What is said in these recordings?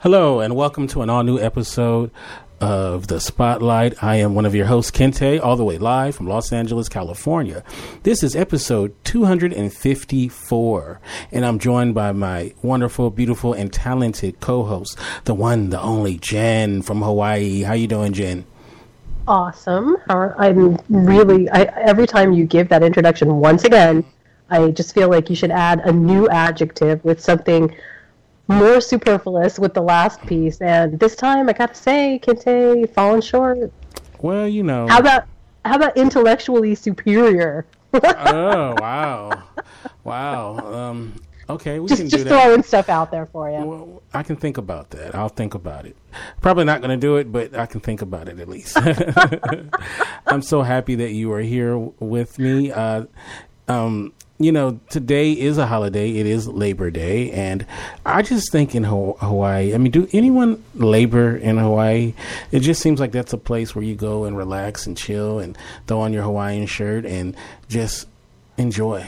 Hello, and welcome to an all new episode of The Spotlight. I am one of your hosts, Kente, all the way live from Los Angeles, California. This is episode 254, and I'm joined by my wonderful, beautiful, and talented co host, the one, the only Jen from Hawaii. How you doing, Jen? Awesome. Uh, I'm really, I, every time you give that introduction once again, I just feel like you should add a new adjective with something more superfluous with the last piece, and this time I gotta say, Kente fallen short. Well, you know. How about how about intellectually superior? oh wow, wow. Um, okay, we just, can just do that. throwing stuff out there for you. Well, I can think about that. I'll think about it. Probably not going to do it, but I can think about it at least. I'm so happy that you are here with me. Uh, um, you know, today is a holiday. It is Labor Day, and I just think in Hawaii. I mean, do anyone labor in Hawaii? It just seems like that's a place where you go and relax and chill and throw on your Hawaiian shirt and just enjoy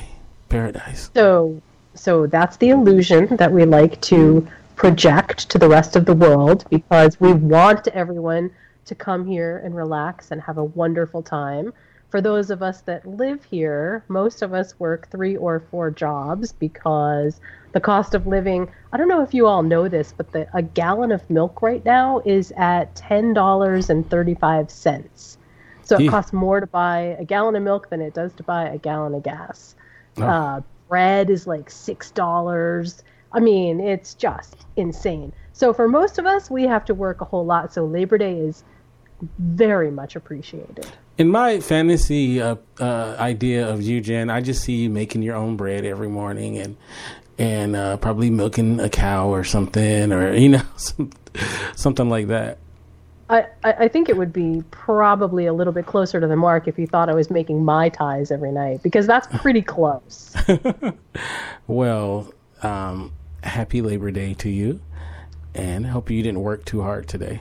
paradise. So, so that's the illusion that we like to project to the rest of the world because we want everyone to come here and relax and have a wonderful time for those of us that live here, most of us work three or four jobs because the cost of living, I don't know if you all know this, but the, a gallon of milk right now is at $10.35. So it costs more to buy a gallon of milk than it does to buy a gallon of gas. Oh. Uh, bread is like $6. I mean, it's just insane. So for most of us, we have to work a whole lot. So Labor Day is very much appreciated. In my fantasy uh, uh, idea of you, Jen, I just see you making your own bread every morning and and uh, probably milking a cow or something, or you know, some, something like that. I, I think it would be probably a little bit closer to the mark if you thought I was making my ties every night because that's pretty close. well, um, happy Labor Day to you, and hope you didn't work too hard today.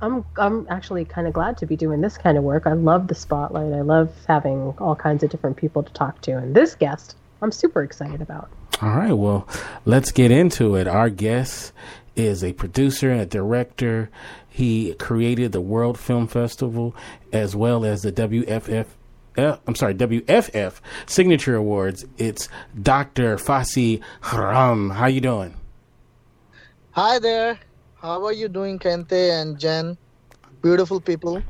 I'm I'm actually kind of glad to be doing this kind of work. I love the spotlight. I love having all kinds of different people to talk to, and this guest I'm super excited about. All right, well, let's get into it. Our guest is a producer and a director. He created the World Film Festival as well as the WFF uh, I'm sorry, WFF Signature Awards. It's Dr. Fasi Khurram. How you doing? Hi there. How are you doing, Kente and Jen? Beautiful people.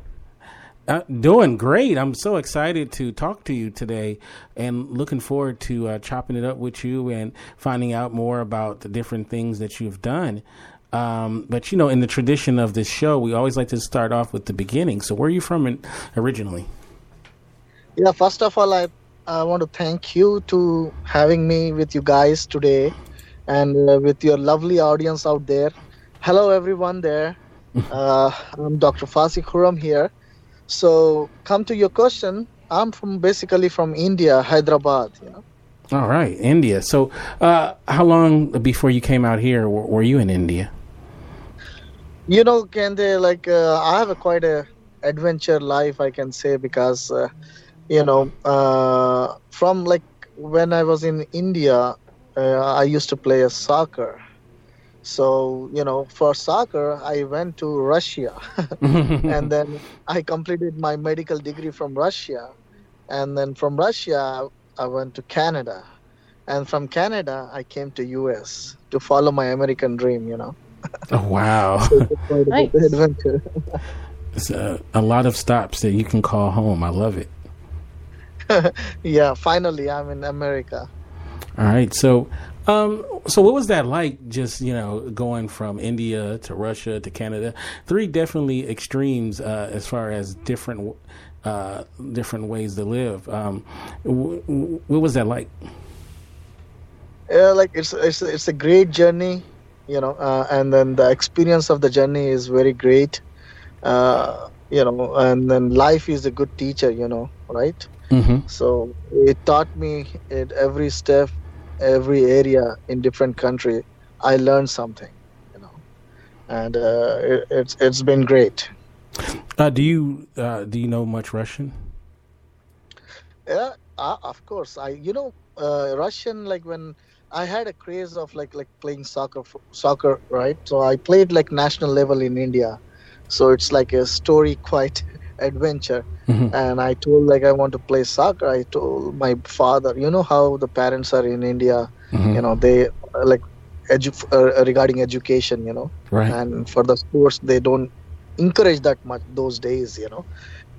Uh, doing great. I'm so excited to talk to you today and looking forward to uh, chopping it up with you and finding out more about the different things that you've done. Um, but, you know, in the tradition of this show, we always like to start off with the beginning. So, where are you from in, originally? Yeah, first of all, I, I want to thank you to having me with you guys today and uh, with your lovely audience out there. Hello, everyone there. Uh, I'm Dr. Fasi Khurram here. So, come to your question. I'm from basically from India, Hyderabad. You know. All right, India. So, uh, how long before you came out here were, were you in India? You know, Kende, like uh, I have a quite a adventure life, I can say, because uh, you know, uh, from like when I was in India, uh, I used to play a soccer so, you know, for soccer, I went to Russia and then I completed my medical degree from Russia. And then from Russia, I went to Canada. And from Canada, I came to US to follow my American dream, you know. oh, wow. so nice. adventure. it's a, a lot of stops that you can call home. I love it. yeah, finally, I'm in America. All right. So, um, so what was that like? Just you know, going from India to Russia to Canada, three definitely extremes uh, as far as different uh, different ways to live. Um, w- w- what was that like? Yeah, like it's it's it's a great journey, you know, uh, and then the experience of the journey is very great, uh, you know, and then life is a good teacher, you know, right? Mm-hmm. So it taught me at every step every area in different country, I learned something, you know, and uh, it, it's it's been great. Uh, do you uh, do you know much Russian? Yeah, uh, of course. I you know uh, Russian like when I had a craze of like like playing soccer, soccer, right? So I played like national level in India, so it's like a story quite adventure. Mhm. And I told like I want to play soccer. I told my father, you know how the parents are in India, Mhm. you know they like edu- uh, regarding education, you know, right. and for the sports they don't encourage that much those days, you know.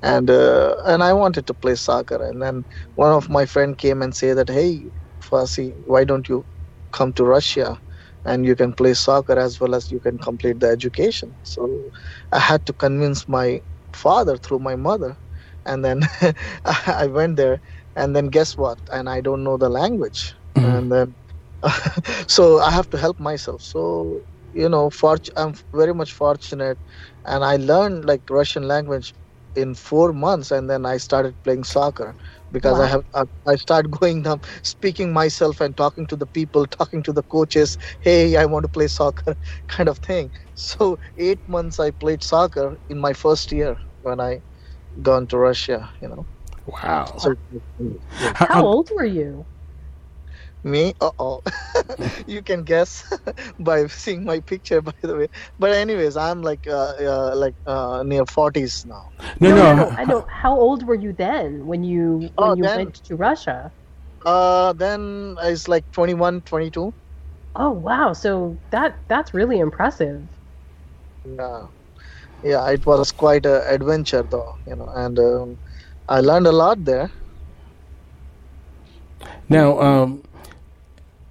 And uh, and I wanted to play soccer, and then one of my friend came and say that, hey, Fasi, why don't you come to Russia? And you can play soccer as well as you can complete the education. So I had to convince my father through my mother, and then I went there. And then guess what? And I don't know the language, Mhm. and then so I have to help myself. So you know, fort- I'm very much fortunate, and I learned like Russian language in four months, and then I started playing soccer because I have I, I started going down, speaking myself and talking to the people, talking to the coaches. Hey, I want to play soccer, kind of thing. So eight months I played soccer in my first year when I gone to Russia. You know, Wow. so How- How old were you? me, uh oh, you can guess by seeing my picture, by the way. But anyways, I'm like uh, uh like uh, near forties now. no, no. no, I know. How old were you then when you when Oh, you then- went to Russia? Uh, then it's like 21, 22. Oh wow! So that that's really impressive. Yeah, yeah, it was quite an adventure though, you know, and um, I learned a lot there. Now, um,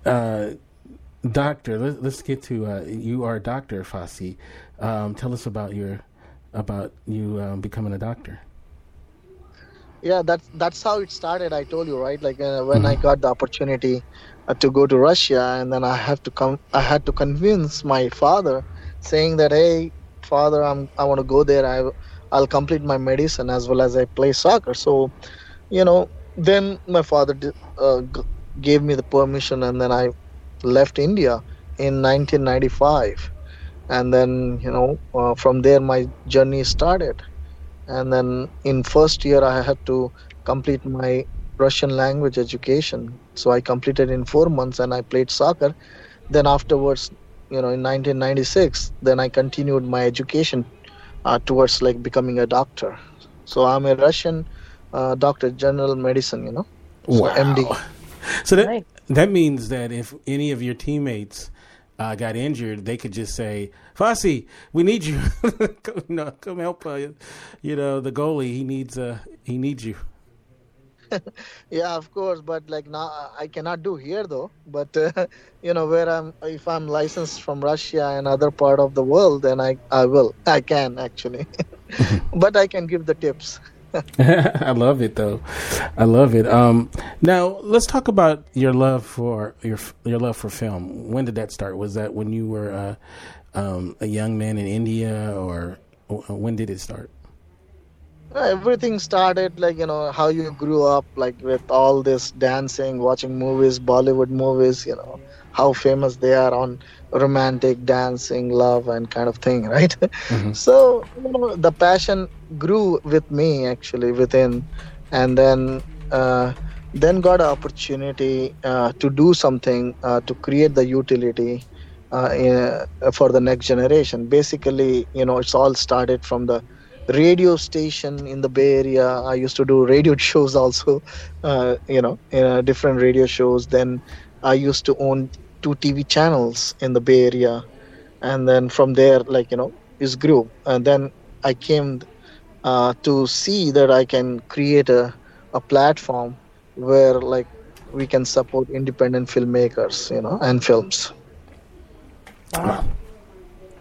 uh, doctor, let's let's get to uh, you are a Doctor Fasi. Um, tell us about your about you um, becoming a doctor. yeah that's that's how it started i told you right like uh, when i got the opportunity uh, to go to russia and then i have to come i had to convince my father saying that hey father i'm i want to go there. I i'll complete my medicine as well as i play soccer. So you know then my father uh, g- gave me the permission and then i left india in 1995 and then you know uh, from there my journey started. And then in first year i had to complete my russian language education. So i completed in 4 months and i played soccer. Then afterwards you know in 1996 then i continued my education uh, towards like becoming a doctor so i'm a russian uh, doctor general medicine you know so md So that Nice. that means that if any of your teammates uh, got injured, they could just say, "Fasi, we need you. come, no, come help. Uh, you know, the goalie. He needs. Uh, he needs you." yeah of course but like now i cannot do here though but uh, you know where i'm if i'm licensed from russia and other part of the world then i i will i can actually but i can give the tips I love it though. I love it. Um, now let's talk about your love for your your love for film. When did that start? Was that when you were uh, um, a young man in India, or or when did it start? Everything started like you know how you grew up like with all this dancing watching movies bollywood movies you know how famous they are on romantic dancing love and kind of thing right? Mhm. so you know, the passion grew with me actually within. And then uh, then got an opportunity uh, to do something uh, to create the utility uh, in, for the next generation. Basically you know it's all started from the radio station in the bay area. I used to do radio shows also uh, you know uh, different radio shows. Then i used to own two tv channels in the bay area. And then from there like you know it grew. And then i came uh, to see that i can create a, a platform where like we can support independent filmmakers you know and films. Wow.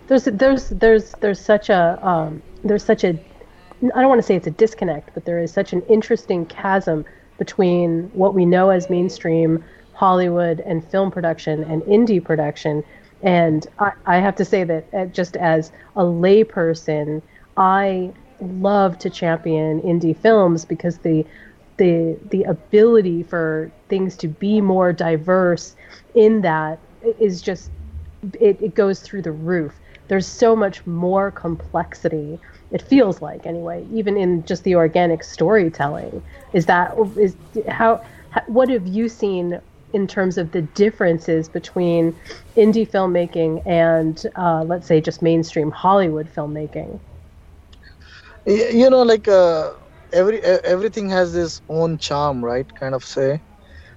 There's there's there's there's such a um, there's such a I don't want to say it's a disconnect, but there is such an interesting chasm between what we know as mainstream Hollywood and film production and indie production. And I, I have to say that uh, just as a layperson, I love to champion indie films because the the the ability for things to be more diverse in that is just it, it goes through the roof. There's so much more complexity. It feels like anyway, even in just the organic storytelling. Is that is how, what have you seen in terms of the differences between indie filmmaking and, uh, let's say, just mainstream Hollywood filmmaking? you know like uh, every everything has its own charm right kind of say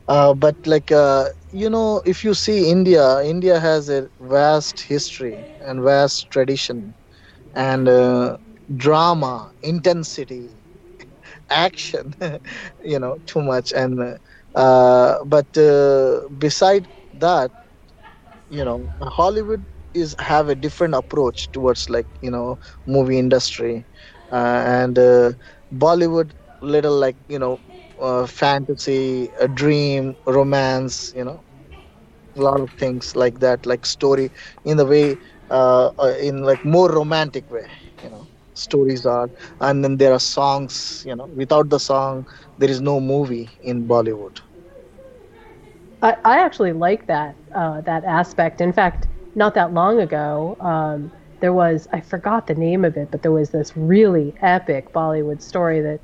uh, but like uh, you know if you see india india has a vast history and vast tradition and uh, drama intensity action you know too much. And uh, but uh, beside that you know hollywood is have a different approach towards like you know movie industry. Uh, and uh, Bollywood little like you know uh, fantasy, a dream, romance, you know, a lot of things like that, like story in the way uh, in like more romantic way, you know, stories are, and then there are songs, you know, without the song there is no movie in Bollywood. I, I actually like that uh, that aspect. In fact, not that long ago, um, there was I forgot the name of it, but there was this really epic Bollywood story that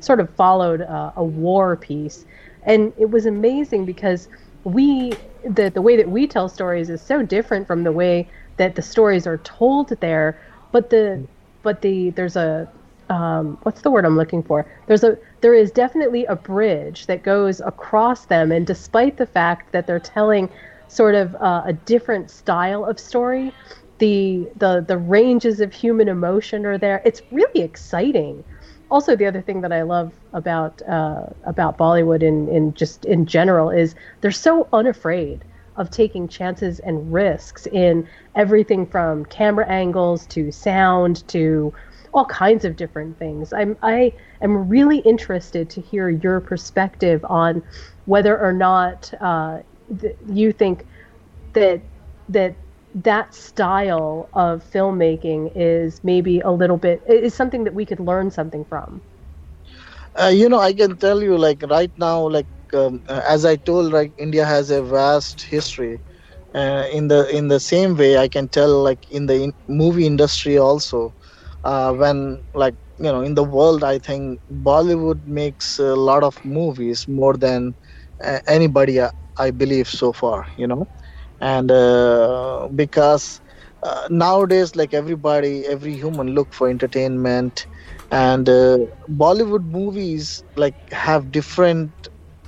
sort of followed uh, a war piece, and it was amazing because we the the way that we tell stories is so different from the way that the stories are told there, but the but the there's a um, what's the word I'm looking for? There's a there is definitely a bridge that goes across them, and despite the fact that they're telling sort of uh, a different style of story, the the the ranges of human emotion are there. It's really exciting. Also, the other thing that I love about uh, about Bollywood in in just in general is they're so unafraid of taking chances and risks in everything from camera angles to sound to all kinds of different things. I'm I am really interested to hear your perspective on whether or not uh, th- you think that that that style of filmmaking is maybe a little bit is something that we could learn something from uh, you know i can tell you like right now like um, as i told like india has a vast history. Uh, in the in the same way i can tell like in the in movie industry also uh, when like you know in the world i think bollywood makes a lot of movies more than uh, anybody uh, i believe so far you know? And uh, because uh, nowadays like everybody every human look for entertainment. And uh, bollywood movies like have different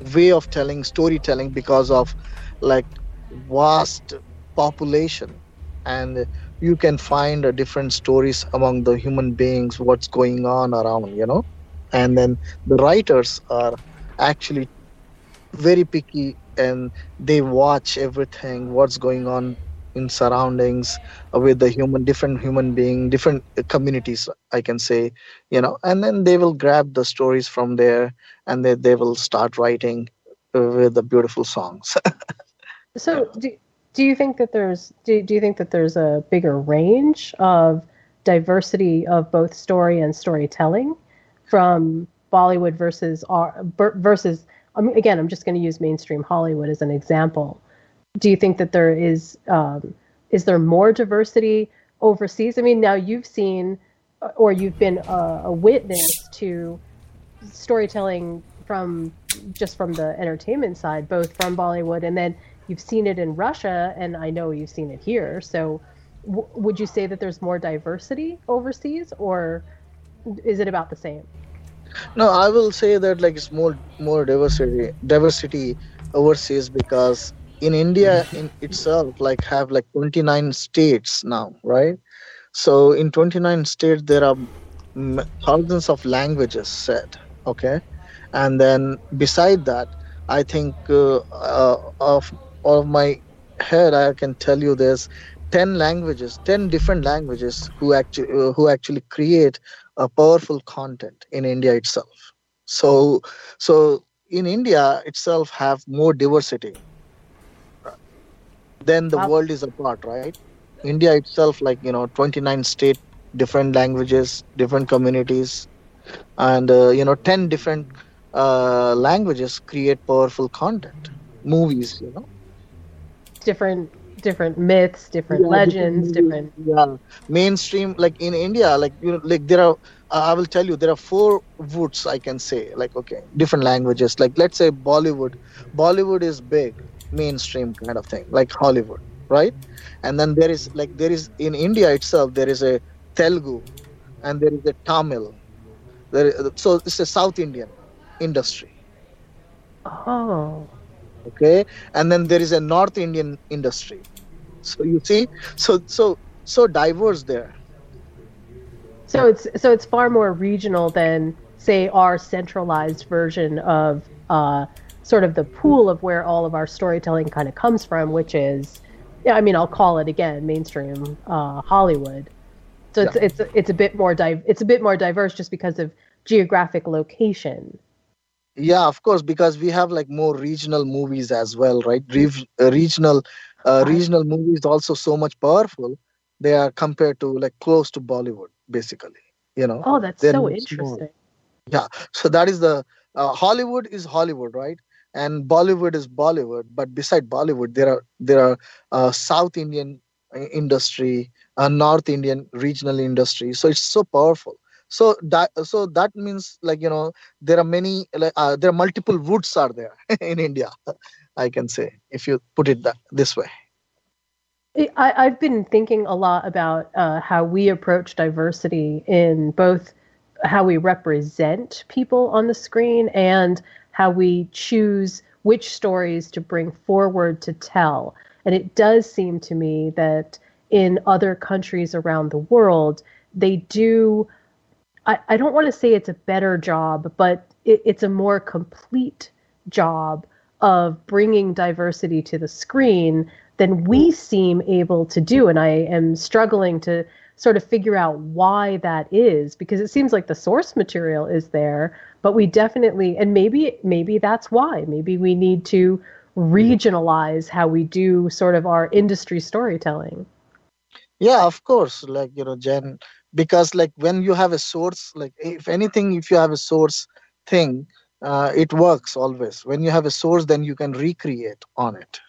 way of telling storytelling because of like vast population. And you can find uh, different stories among the human beings what's going on around you know? And then the writers are actually very picky and they watch everything what's going on in surroundings uh, with the human different human being different uh, communities i can say you know and then they will grab the stories from there and they, they will start writing uh, with the beautiful songs so do, do you think that there's do, do you think that there's a bigger range of diversity of both story and storytelling from bollywood versus versus I mean, again, I'm just going to use mainstream Hollywood as an example. Do you think that there is um, is there more diversity overseas? I mean, now you've seen uh, or you've been a, a witness to storytelling from just from the entertainment side, both from Bollywood and then you've seen it in Russia, and I know you've seen it here. So, w- would you say that there's more diversity overseas, or is it about the same? no i will say that like it's more more diversity diversity overseas because in india in itself like have like 29 states now right? So in 29 states there are thousands of languages said okay? And then beside that i think uh, uh, of of my head i can tell you there's 10 languages 10 different languages who actually uh, who actually create a powerful content in India itself. So, so in India itself have more diversity than the wow. world is apart, right? India itself, like you know, 29 state, different languages, different communities, and uh, you know, 10 different uh, languages create powerful content, movies, you know. Different different myths, different Yeah, legends, different different. yeah mainstream like in india like you know like there are uh, i will tell you there are four woods i can say like okay different languages like let's say bollywood bollywood is big mainstream kind of thing like hollywood right? And then there is like there is in india itself there is a telugu and there is a tamil. There so it's a south indian industry. Oh, okay? And then there is a north indian industry. So you see? So so so diverse there. So it's so it's far more regional than say our centralized version of uh, sort of the pool of where all of our storytelling kind of comes from, which is, yeah, I mean, I'll call it again mainstream uh, Hollywood. So it's Yeah. it's it's a bit more di- it's a bit more diverse just because of geographic location. yeah of course because we have like more regional movies as well right Re- uh, regional uh, regional movies also so much powerful they are compared to like close to bollywood basically you know Oh, that's They're so much more- interesting. so that is the uh, hollywood is hollywood right and bollywood is bollywood but beside bollywood there are there are uh, south indian uh, industry uh, north indian regional industry. So it's so powerful. So that so that means like you know there are many like uh, there are multiple woods are there in india i can say if you put it that this way. I, I've been thinking a lot about uh, how we approach diversity in both how we represent people on the screen and how we choose which stories to bring forward to tell. And it does seem to me that in other countries around the world, they do. I, I don't want to say it's a better job, but it, it's a more complete job of bringing diversity to the screen than we seem able to do. And I am struggling to sort of figure out why that is because it seems like the source material is there, but we definitely, and maybe, maybe that's why. Maybe we need to regionalize how we do sort of our industry storytelling. yeah of course like you know jen because like when you have a source like if anything if you have a source thing uh, it works always when you have a source then you can recreate on it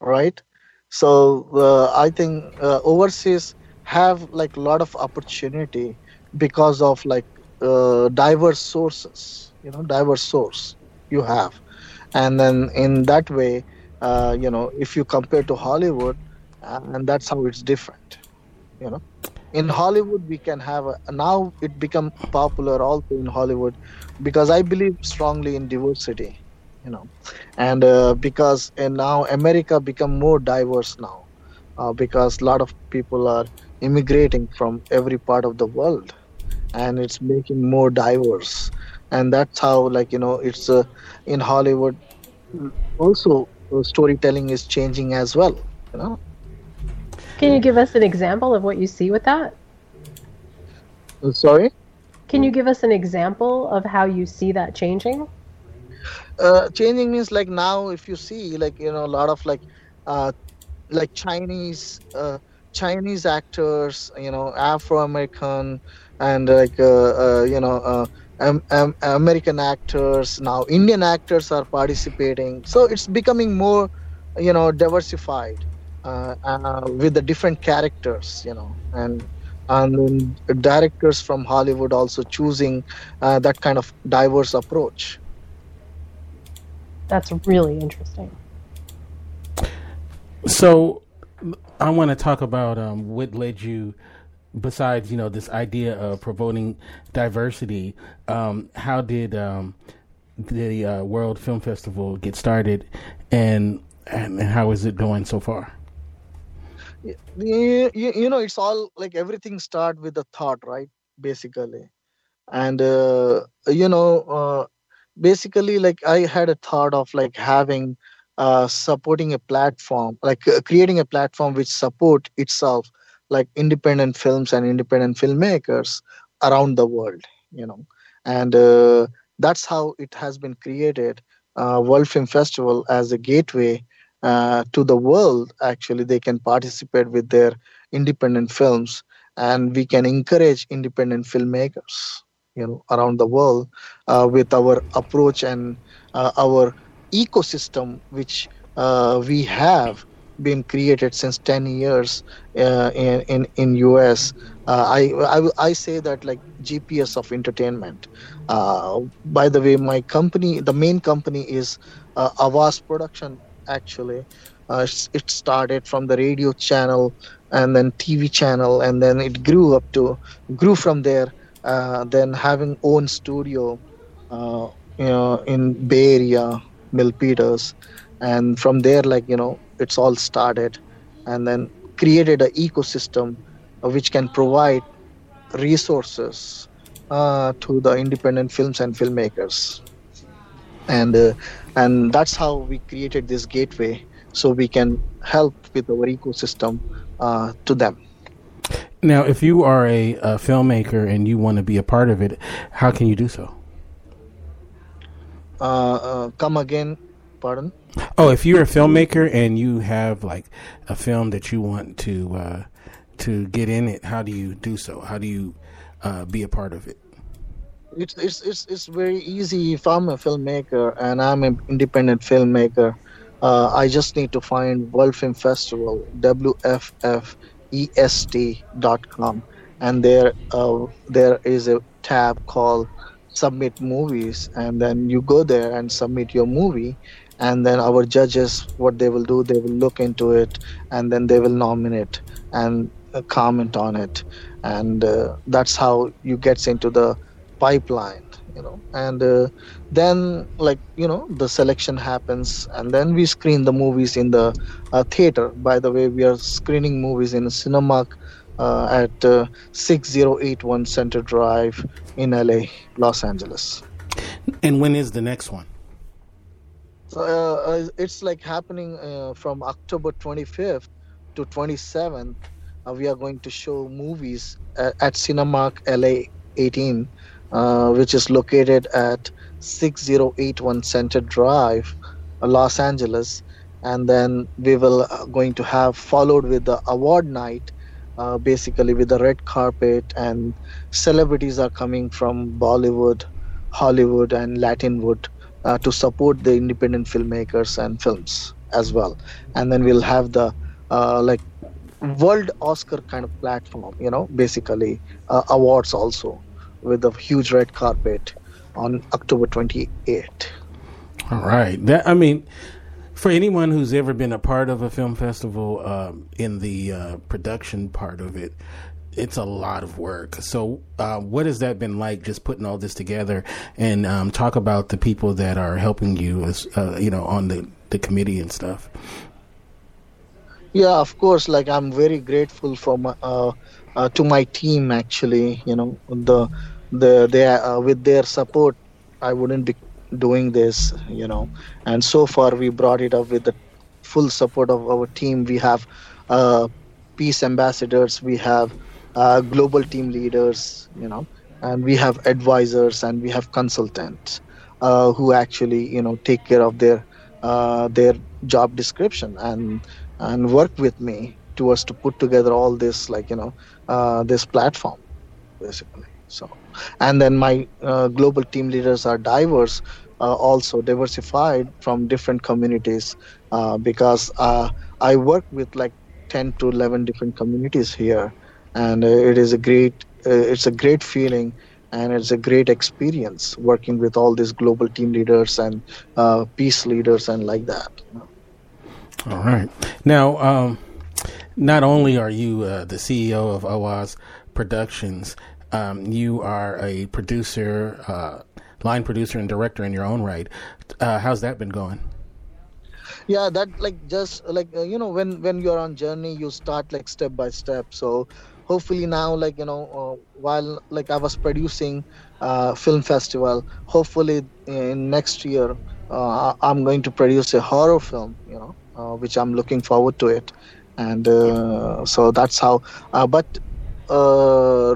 right so uh, i think uh, overseas have like a lot of opportunity because of like uh, diverse sources you know diverse source you have. And then in that way uh, you know if you compare to hollywood uh, and that's how it's different you know. In hollywood we can have a, now it become popular also in hollywood because i believe strongly in diversity you know. And uh, because and now america become more diverse now uh, because a lot of people are immigrating from every part of the world and it's making more diverse and that's how like you know it's uh, in hollywood also uh, storytelling is changing as well you know Can you give us an example of what you see with that? Uh, sorry Can you give us an example of how you see that changing? uh, changing means like now if you see like you know a lot of like uh, like chinese uh, chinese actors you know afro-american and like uh, uh, you know uh, um, um, american actors now indian actors are participating so it's becoming more you know diversified uh, uh, with the different characters you know and and directors from hollywood also choosing uh, that kind of diverse approach That's really interesting. So, I want to talk about um, what led you, besides you know this idea of promoting diversity. Um, how did um, the uh, World Film Festival get started, and and how is it going so far? you, you, know it's all like everything start with a thought right basically and uh, you know uh, basically like i had a thought of like having uh, supporting a platform like uh, creating a platform which support itself like independent films and independent filmmakers around the world you know. And uh, that's how it has been created uh, world film festival as a gateway uh, to the world. Actually they can participate with their independent films and we can encourage independent filmmakers you know around the world uh, with our approach and uh, our ecosystem which uh, we have been created since 10 years uh, in, in in us uh, I, I i say that like gps of entertainment. Uh, by the way my company the main company is uh, avas production actually. Uh, it started from the radio channel and then tv channel and then it grew up to grew from there uh, then having own studio uh, you know in bay area milpitas. And from there like you know it's all started and then created an ecosystem which can provide resources uh, to the independent films and filmmakers. And uh, and that's how we created this gateway so we can help with our ecosystem uh, to them. Now, if you are a, a filmmaker and you want to be a part of it, how can you do so? uh, uh, come again pardon Oh, if you're a filmmaker and you have like a film that you want to uh, to get in it, how do you do so? How do you uh, be a part of it? it's, it's it's it's very easy if i'm a filmmaker and i'm an independent filmmaker uh, i just need to find world film festival wffest.com and there uh, there is a tab called submit movies and then you go there and submit your movie and then our judges what they will do they will look into it and then they will nominate and uh, comment on it. And uh, that's how you gets into the pipeline you know. And uh, then like you know the selection happens and then we screen the movies in the uh, theater. By the way we are screening movies in cinema uh, at uh, 6081 center drive in la los angeles. And when is the next one? So, uh, uh, it's like happening uh, from october 25th to 27th uh, we are going to show movies at, at cinemark la 18 uh, which is located at 6081 center drive los angeles. And then we will uh, going to have followed with the award night uh, basically with the red carpet and celebrities are coming from bollywood hollywood and latinwood uh, to support the independent filmmakers and films as well and then we'll have the uh, like world oscar kind of platform you know basically uh, awards also with a huge red carpet on october 28th All right. That I mean, for anyone who's ever been a part of a film festival, um, in the uh, production part of it, it's a lot of work. So, uh, what has that been like? Just putting all this together and um, talk about the people that are helping you, as uh, you know, on the the committee and stuff. yeah of course like i'm very grateful for my, uh, uh, to my team actually you know the the they uh, with their support i wouldn't be doing this you know and so far we brought it up with the full support of our team we have uh, peace ambassadors we have uh, global team leaders you know and we have advisors and we have consultants uh, who actually you know take care of their uh, their job description and and work with me towards to put together all this like you know uh, this platform basically. So and then my uh, global team leaders are diverse uh, also diversified from different communities because i work with like 10 to 11 different communities here and uh, it is a great uh, it's a great feeling and it's a great experience working with all these global team leaders and uh, peace leaders and like that All right. Now, um, not only are you uh, the CEO of OAS Productions, um, you are a producer, uh, line producer, and director in your own right. Uh, how's that been going? yeah that like just like uh, you know when when you're on journey you start like step by step so hopefully now like you know uh, while like i was producing uh, film festival hopefully in next year uh, i'm going to produce a horror film you know which i'm looking forward to it. And so that's how but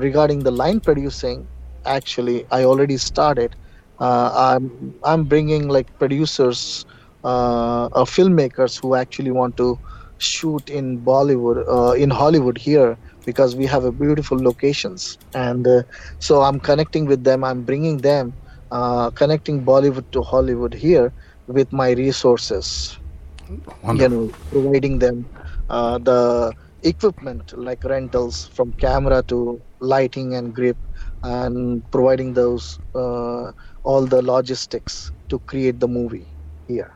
regarding the line producing actually i already started. Uh, i'm i'm bringing like producers uh, uh, filmmakers who actually want to shoot in bollywood uh, in hollywood here because we have a beautiful locations. And uh, so i'm connecting with them. I'm bringing them uh, connecting bollywood to hollywood here with my resources. You know providing them uh, the equipment like rentals from camera to lighting and grip and providing those uh, all the logistics to create the movie here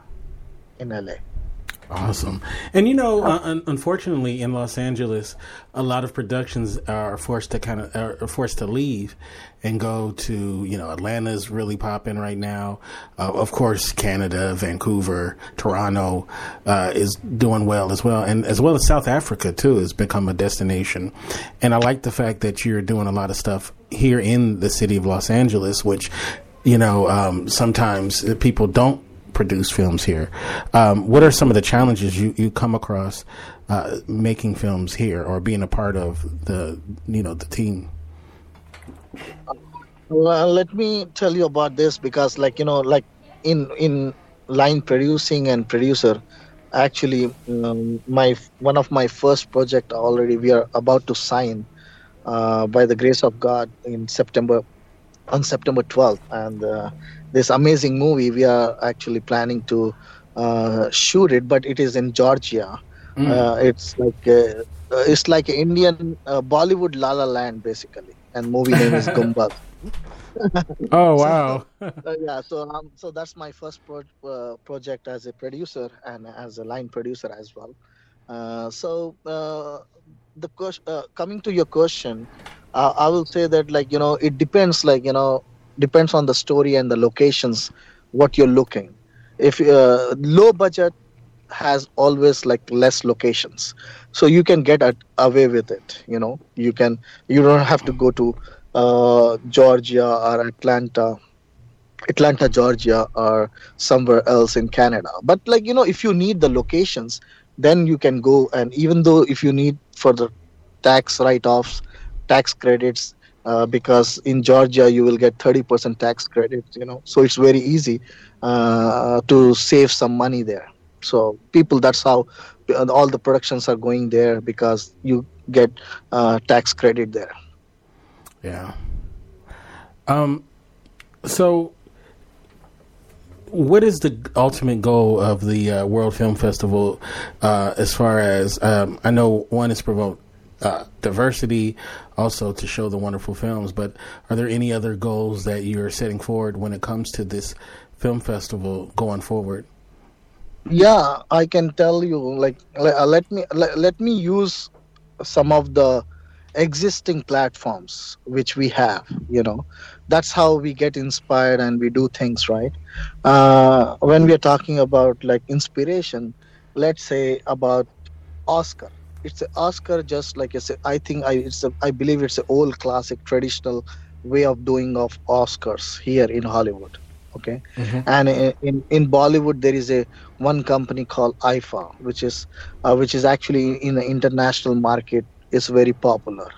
in la Awesome. And you know, uh, un- unfortunately, in Los Angeles, a lot of productions are forced to kind of are forced to leave and go to you know Atlanta's really popping right now. Uh, of course, Canada, Vancouver, Toronto uh, is doing well as well, and as well as South Africa too has become a destination. And I like the fact that you're doing a lot of stuff here in the city of Los Angeles, which you know um, sometimes people don't produce films here. Um, what are some of the challenges you, you come across uh, making films here or being a part of the you know the team? Well, let me tell you about this because, like you know, like in in line producing and producer, actually, um, my one of my first project already we are about to sign uh, by the grace of God in September on September 12th, and uh, this amazing movie we are actually planning to uh, shoot it, but it is in Georgia. Mm. it's like a, it's like Indian uh, Bollywood La La Land basically, and movie name is Gumbad. oh wow! so, uh, yeah, so um, so that's my first pro- uh, project as a producer and as a line producer as well. Uh, so uh, the question, uh, coming to your question, uh, I will say that like you know it depends like you know depends on the story and the locations what you're looking. If low budget has always like less locations so you can get at, away with it you know you can you don't have to go to uh, Georgia or Atlanta, Atlanta, Georgia, or somewhere else in Canada. But like you know, if you need the locations, then you can go and even though if you need for the tax write-offs, tax credits, uh, because in Georgia you will get 30% tax credit. You know, so it's very easy uh, to save some money there. So people, that's how all the productions are going there because you get uh, tax credit there. Yeah. Um. So, what is the ultimate goal of the uh, World Film Festival? Uh, as far as um, I know, one is promote uh, diversity, also to show the wonderful films. But are there any other goals that you're setting forward when it comes to this film festival going forward? Yeah, I can tell you. Like, let, uh, let me let, let me use some of the existing platforms which we have you know that's how we get inspired and we do things right uh, when we are talking about like inspiration let's say about oscar it's an oscar just like i said i think i it's a, i believe it's an old classic traditional way of doing of oscars here in hollywood okay? Mm-hmm. and in in bollywood there is a one company called IIFA which is uh, which is actually in the international market is very popular.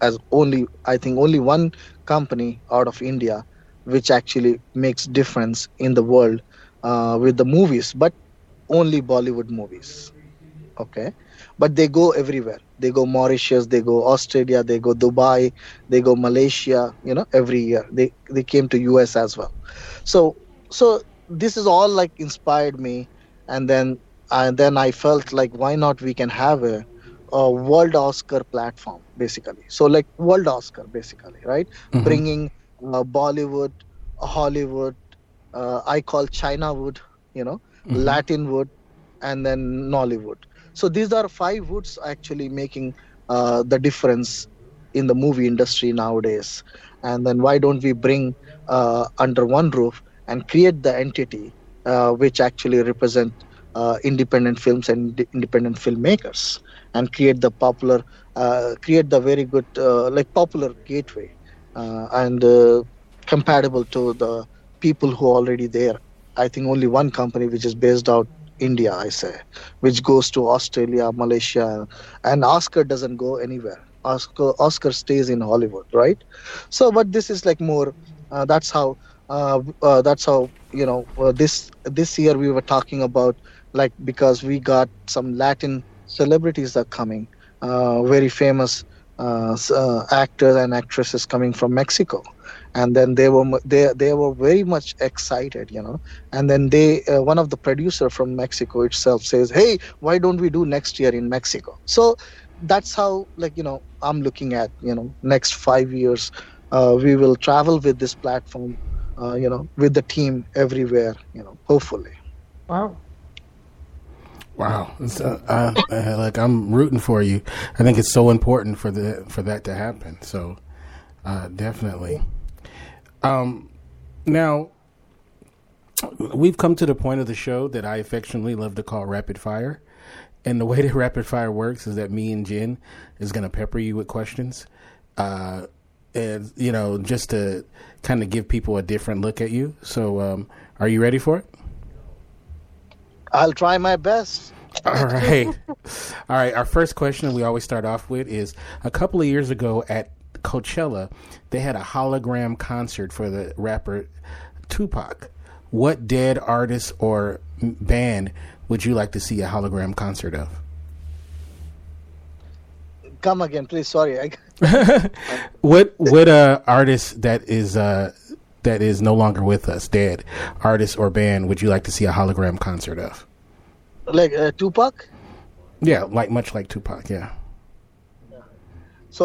As only i think only one company out of india which actually makes difference in the world uh, with the movies but only bollywood movies okay but they go everywhere they go mauritius they go australia they go dubai they go malaysia you know every year they they came to us as well so so this is all like inspired me and then and then i felt like why not we can have a a world Oscar platform, basically. So like world Oscar, basically, right? Mm-hmm. Bringing uh, Bollywood, Hollywood, uh, I call China wood, you know, mm-hmm. Latin wood, and then Nollywood. So these are five woods actually making uh, the difference in the movie industry nowadays. And then why don't we bring uh, under one roof and create the entity uh, which actually represent uh, independent films and independent filmmakers? and create the popular uh, create the very good uh, like popular gateway and compatible to the people who are already there i think only one company which is based out india i say which goes to australia malaysia and oscar doesn't go anywhere oscar oscar stays in hollywood right so but this is like more uh, that's how uh, that's how you know this this year we were talking about like because we got some latin celebrities are coming, uh, very famous uh, uh, actors and actresses coming from Mexico. And then they were they they were very much excited you know and then they uh, one of the producer from mexico itself says hey why don't we do next year in mexico so that's how like you know i'm looking at you know next 5 years uh, we will travel with this platform uh, you know with the team everywhere you know hopefully Wow. Wow, It's, uh, uh, uh, like I'm rooting for you. I think it's so important for the for that to happen. So, uh, definitely. Um, now we've come to the point of the show that I affectionately love to call rapid fire, and the way that rapid fire works is that me and Jen is going to pepper you with questions, uh, and you know, just to kind of give people a different look at you. So, um, are you ready for it? i'll try my best All right. All right. Our first question we always start off with is a couple of years ago at Coachella, they had a hologram concert for the rapper Tupac. What dead artist or band would you like to see a hologram concert of? come again please sorry What what uh artist that is uh that is no longer with us, dead artist or band would you like to see a hologram concert of? like uh, tupac Yeah, like much like Tupac, yeah. So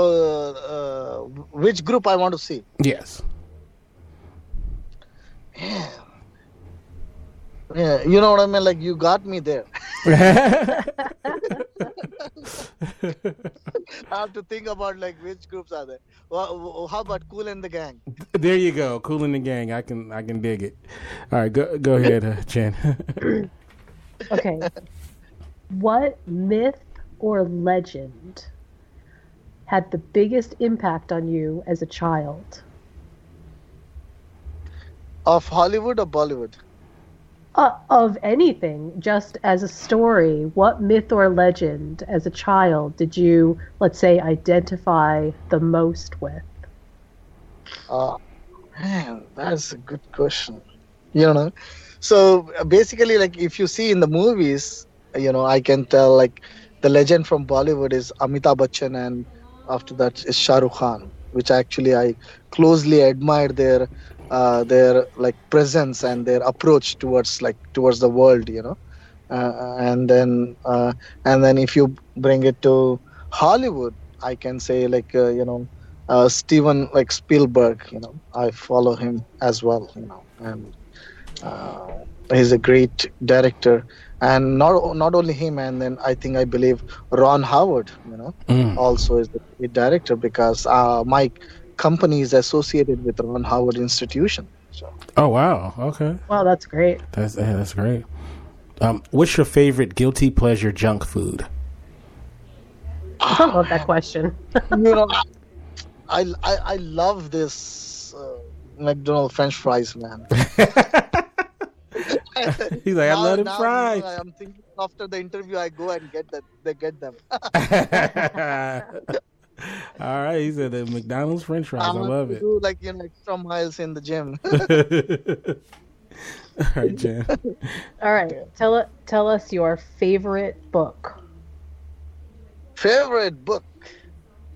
uh, which group i want to see Yes. yeah yeah. you know what i mean like you got me there I have to think about like which groups are there. Well, how about Kool and the Gang? There you go, cool in the gang. I can I can dig it. All right, go go ahead, uh, Jen. Okay. what myth or legend had the biggest impact on you as a child? Of Hollywood or Bollywood? Uh, of anything, just as a story, what myth or legend as a child did you, let's say, identify the most with? Uh, man, that's a good question. You know, so uh, basically, like if you see in the movies, you know, I can tell like the legend from Bollywood is Amitabh Bachchan, and after that is Shah Rukh Khan, which actually I closely admire their uh, their like presence and their approach towards like towards the world, you know. Uh, and then uh, and then if you bring it to Hollywood, I can say like uh, you know uh, Steven like Spielberg, you know, I follow him as well, you know, and uh, he's a great director. And not not only him, and then I think I believe Ron Howard, you know, Mm. also is the director because uh, my company is associated with Ron Howard Institution. So Oh wow, okay, Wow, that's great. that's yeah, that's great. Um, what's your favorite guilty pleasure junk food? I love that question. you know, I I, I love this uh, McDonald French fries, man. He's like, I Now- love it now, fried. you know, I'm thinking after the interview, I go and get that. They get them. All right, he said the McDonald's French fries. I want love it. Do like you know extra miles in the gym. All right, Jen. All right, tell it. Tell us your favorite book. Favorite book.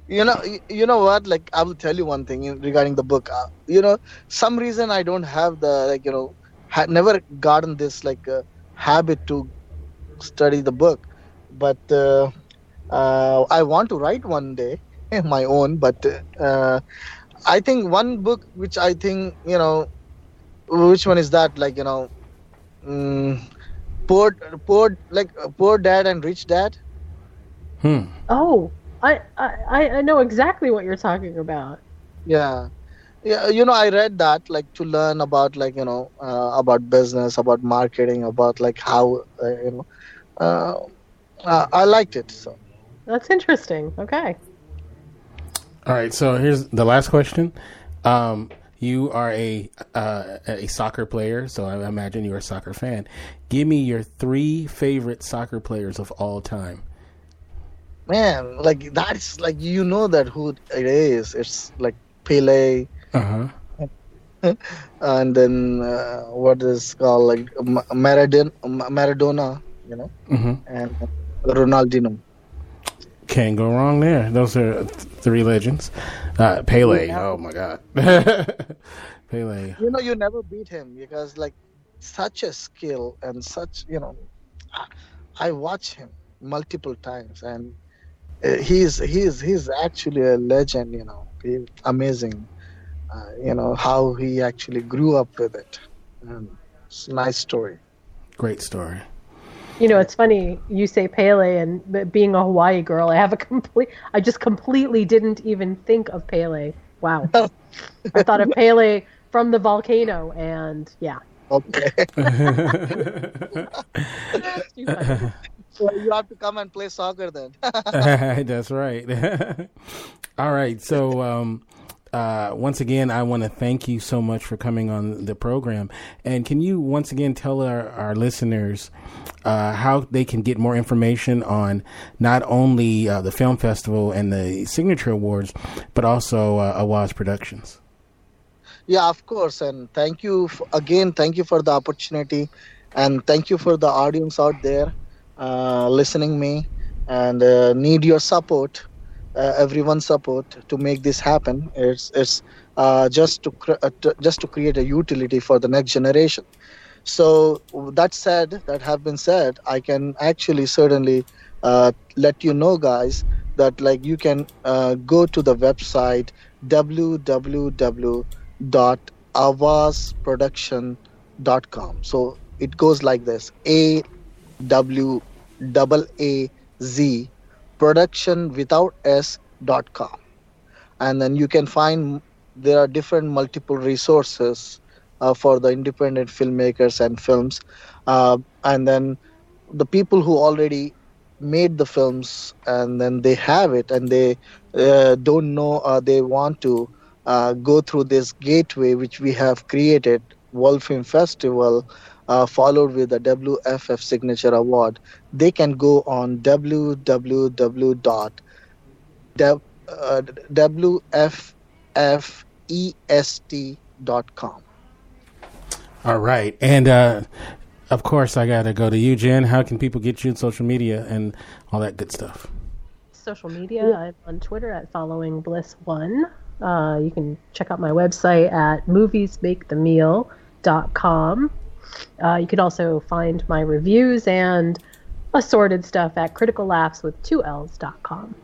You know, you, you know what? Like I will tell you one thing regarding the book. Uh, you know, some reason I don't have the like you know, had never gotten this like uh, habit to study the book, but uh, uh, I want to write one day my own. But uh, I think one book which I think you know, which one is that? Like you know, mm, poor poor like uh, poor dad and rich dad. Hmm. Oh, I I, I know exactly what you're talking about. yeah yeah you know i read that like to learn about like you know uh, about business about marketing about like how uh, you know uh, uh, i liked it so That's interesting. Okay. All right, so here's the last question. Um, you are a uh, a soccer player, so I imagine you're a soccer fan. Give me your three favorite soccer players of all time. man like that's like you know that who it is it's like pele Uh huh. and then uh, what is called like Ma- maradona maradona you know hmm and ronaldinho Can't go wrong there. Those are th- three legends. Uh, Pele. Yeah. Oh my God. Pele. You know, you never beat him because like such a skill and such you know, I watch him multiple times and uh, he's he's he's actually a legend. You know, he, amazing. Uh, you know how he actually grew up with it. And it's a nice story. Great story. You know, it's funny you say Pele and being a Hawaii girl. I have a complete. I just completely didn't even think of Pele. Wow. I thought of Pele from the volcano, and yeah. Okay, It's so you have to come and play soccer then. That's right. All right. So, um, uh, once again, I want to thank you so much for coming on the program. And can you once again tell our, our listeners uh, how they can get more information on not only uh, the film festival and the signature awards, but also uh, Awaz Productions? Yeah, of course. And thank you f- again. Thank you for the opportunity, and thank you for the audience out there uh, listening me and need your support, uh, everyone's support to make this happen. It's it's uh, just to cre- uh, to, just to create a utility for the next generation. So that said, that have been said, I can actually certainly uh, let you know, guys, that like you can uh, go to the website www awazproduction.com so it goes like this a w double a z production without s dot com. And then you can find there are different multiple resources uh, for the independent filmmakers and films. Uh, and then the people who already made the films and then they have it and they uh, don't know uh, they want to uh, go through this gateway which we have created world film festival uh, followed with the wff signature award they can go on www.wffest.com All right. And uh, of course, I got to go to you, Jen. How can people get you on social media and all that good stuff? Social media. I'm on Twitter at following bliss one. Uh, you can check out my website at moviesmakethemeal.com. Uh, you can also find my reviews and assorted stuff at criticallaughs with two L's.com.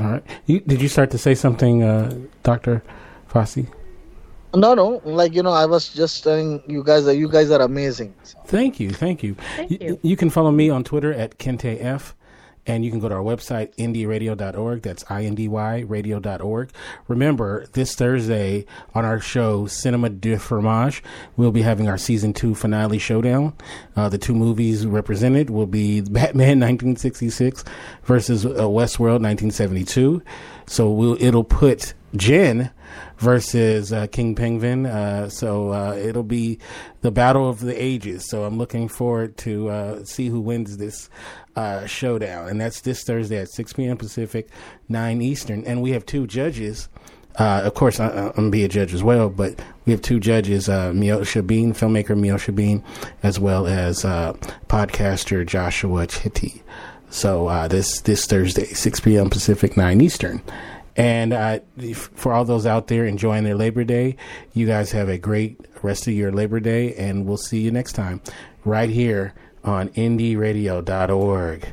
All right. You, did you start to say something, uh, Dr. Fasi? no no like you know i was just telling you guys that you guys are amazing Thank you. Thank you. Thank Y- you. You can follow me on Twitter at KenteF. And you can go to our website, indyradio.org. That's I-N-D-Y radio.org. Remember, this Thursday on our show, Cinema de Fromage, we'll be having our season two finale showdown. Uh, the two movies represented will be Batman 1966 versus uh, Westworld 1972. So we'll, it'll put Jen versus uh, King Penguin. Uh, so uh, it'll be the battle of the ages. So I'm looking forward to uh, see who wins this uh, showdown, and that's this Thursday at 6 p.m. Pacific, 9 Eastern. And we have two judges. Uh, of course, I, I'm gonna be a judge as well, but we have two judges: uh, Miosha Bean, filmmaker Miosha Bean, as well as podcaster Joshua Chitty. So this this Thursday, 6 p.m. Pacific, 9 Eastern. And uh, for all those out there enjoying their Labor Day, you guys have a great rest of your Labor Day, and we'll see you next time right here on indyradio.org.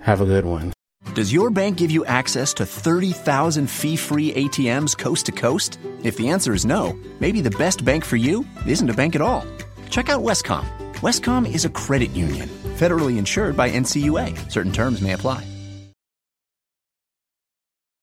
Have a good one. Does your bank give you access to 30,000 fee free ATMs coast to coast? If the answer is no, maybe the best bank for you isn't a bank at all. Check out Wescom. Wescom is a credit union, federally insured by NCUA. Certain terms may apply.